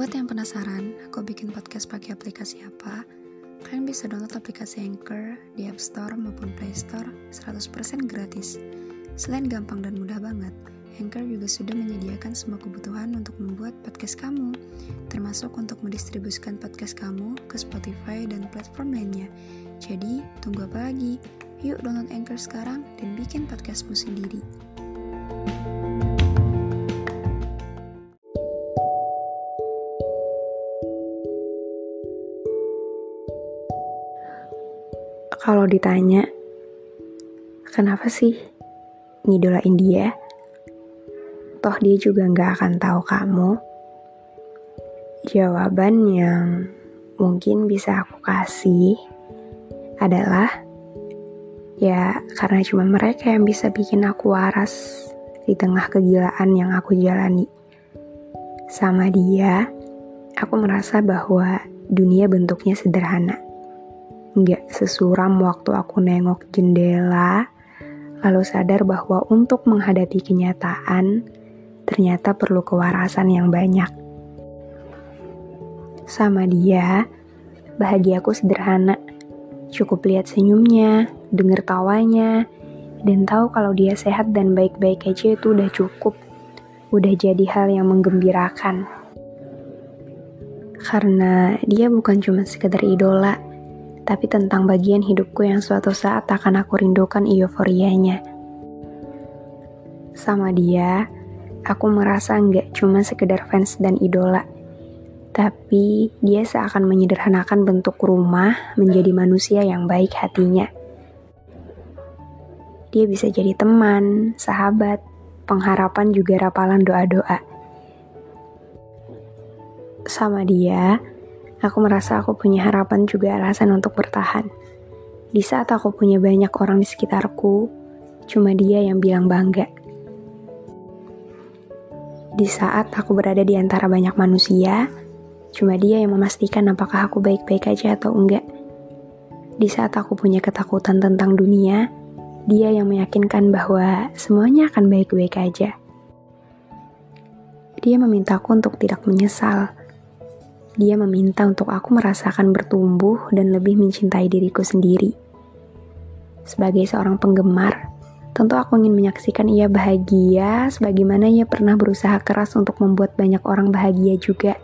Buat yang penasaran, aku bikin podcast pakai aplikasi apa? Kalian bisa download aplikasi Anchor di App Store maupun Play Store 100% gratis. Selain gampang dan mudah banget, Anchor juga sudah menyediakan semua kebutuhan untuk membuat podcast kamu, termasuk untuk mendistribusikan podcast kamu ke Spotify dan platform lainnya. Jadi, tunggu apa lagi? Yuk download Anchor sekarang dan bikin podcastmu sendiri. Kalau ditanya, kenapa sih ngidolain dia? Toh dia juga nggak akan tahu kamu. Jawaban yang mungkin bisa aku kasih adalah ya karena cuma mereka yang bisa bikin aku waras di tengah kegilaan yang aku jalani. Sama dia, aku merasa bahwa dunia bentuknya sederhana. Nggak sesuram waktu aku nengok jendela, lalu sadar bahwa untuk menghadapi kenyataan, ternyata perlu kewarasan yang banyak. Sama dia, bahagiaku sederhana. Cukup lihat senyumnya, denger tawanya, dan tahu kalau dia sehat dan baik-baik aja itu udah cukup. Udah jadi hal yang menggembirakan. Karena dia bukan cuma sekedar idola, tapi tentang bagian hidupku yang suatu saat akan aku rindukan euforianya. Sama dia, aku merasa nggak cuma sekedar fans dan idola, tapi dia seakan menyederhanakan bentuk rumah menjadi manusia yang baik hatinya. Dia bisa jadi teman, sahabat, pengharapan juga rapalan doa-doa. Sama dia, aku merasa aku punya harapan juga alasan untuk bertahan. Di saat aku punya banyak orang di sekitarku, cuma dia yang bilang bangga. Di saat aku berada di antara banyak manusia, cuma dia yang memastikan apakah aku baik-baik aja atau enggak. Di saat aku punya ketakutan tentang dunia, dia yang meyakinkan bahwa semuanya akan baik-baik aja. Dia memintaku untuk tidak menyesal. Dia meminta untuk aku merasakan bertumbuh dan lebih mencintai diriku sendiri. Sebagai seorang penggemar, tentu aku ingin menyaksikan ia bahagia sebagaimana ia pernah berusaha keras untuk membuat banyak orang bahagia juga.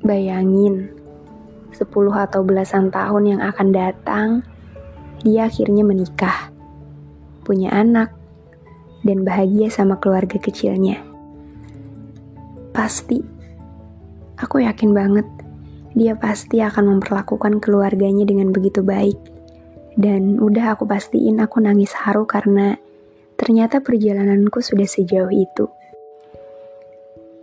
Bayangin, 10 atau belasan tahun yang akan datang, dia akhirnya menikah, punya anak, dan bahagia sama keluarga kecilnya. Pasti, aku yakin banget dia pasti akan memperlakukan keluarganya dengan begitu baik. Dan udah aku pastiin aku nangis haru karena ternyata perjalananku sudah sejauh itu.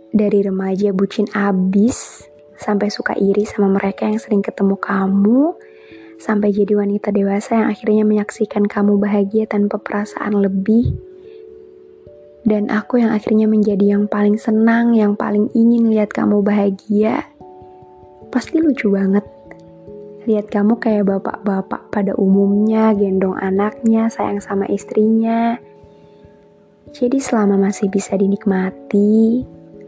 Dari remaja bucin abis, sampai suka iri sama mereka yang sering ketemu kamu, sampai jadi wanita dewasa yang akhirnya menyaksikan kamu bahagia tanpa perasaan lebih. Dan aku yang akhirnya menjadi yang paling senang, yang paling ingin lihat kamu bahagia. Pasti lucu banget. Lihat kamu kayak bapak-bapak pada umumnya, gendong anaknya, sayang sama istrinya. Jadi selama masih bisa dinikmati,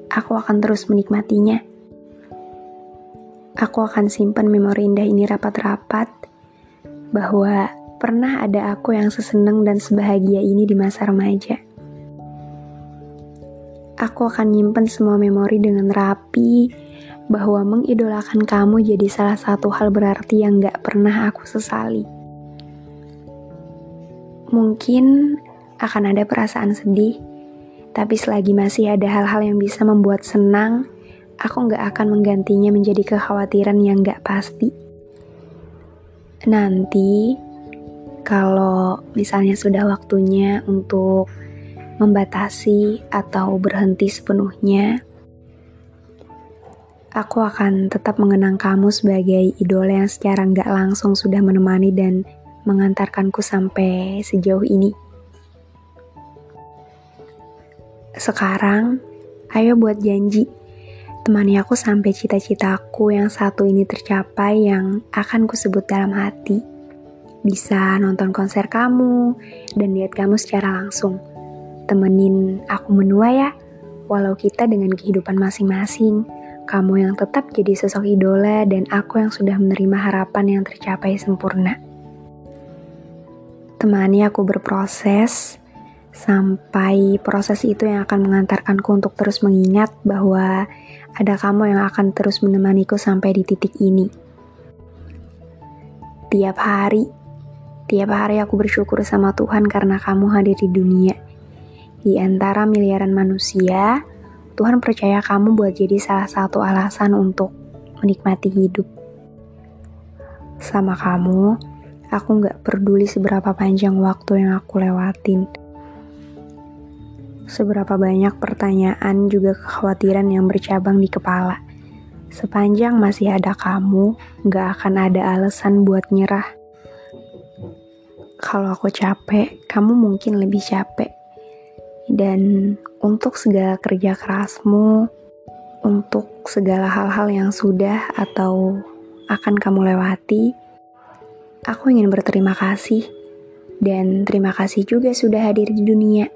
aku akan terus menikmatinya. Aku akan simpan memori indah ini rapat-rapat bahwa pernah ada aku yang seseneng dan sebahagia ini di masa remaja. Aku akan nyimpen semua memori dengan rapi bahwa mengidolakan kamu jadi salah satu hal berarti yang gak pernah aku sesali. Mungkin akan ada perasaan sedih, tapi selagi masih ada hal-hal yang bisa membuat senang, aku gak akan menggantinya menjadi kekhawatiran yang gak pasti. Nanti, kalau misalnya sudah waktunya untuk membatasi atau berhenti sepenuhnya, aku akan tetap mengenang kamu sebagai idola yang secara nggak langsung sudah menemani dan mengantarkanku sampai sejauh ini. Sekarang, ayo buat janji temani aku sampai cita-citaku yang satu ini tercapai yang akan kusebut dalam hati. Bisa nonton konser kamu dan lihat kamu secara langsung. Temenin aku menua ya, Walau kita dengan kehidupan masing-masing, kamu yang tetap jadi sosok idola dan aku yang sudah menerima harapan yang tercapai sempurna. Temani aku berproses, sampai proses itu yang akan mengantarkanku untuk terus mengingat bahwa ada kamu yang akan terus menemaniku sampai di titik ini. Tiap hari, tiap hari aku bersyukur sama Tuhan karena kamu hadir di dunia. Di antara miliaran manusia, Tuhan percaya kamu buat jadi salah satu alasan untuk menikmati hidup. Sama kamu, Aku nggak peduli seberapa panjang waktu yang aku lewatin. Seberapa banyak pertanyaan juga kekhawatiran yang bercabang di kepala. Sepanjang masih ada kamu, nggak akan ada alasan buat nyerah. Kalau aku capek, kamu mungkin lebih capek. Dan untuk segala kerja kerasmu, untuk segala hal-hal yang sudah atau akan kamu lewati, Aku ingin berterima kasih dan terima kasih juga sudah hadir di dunia.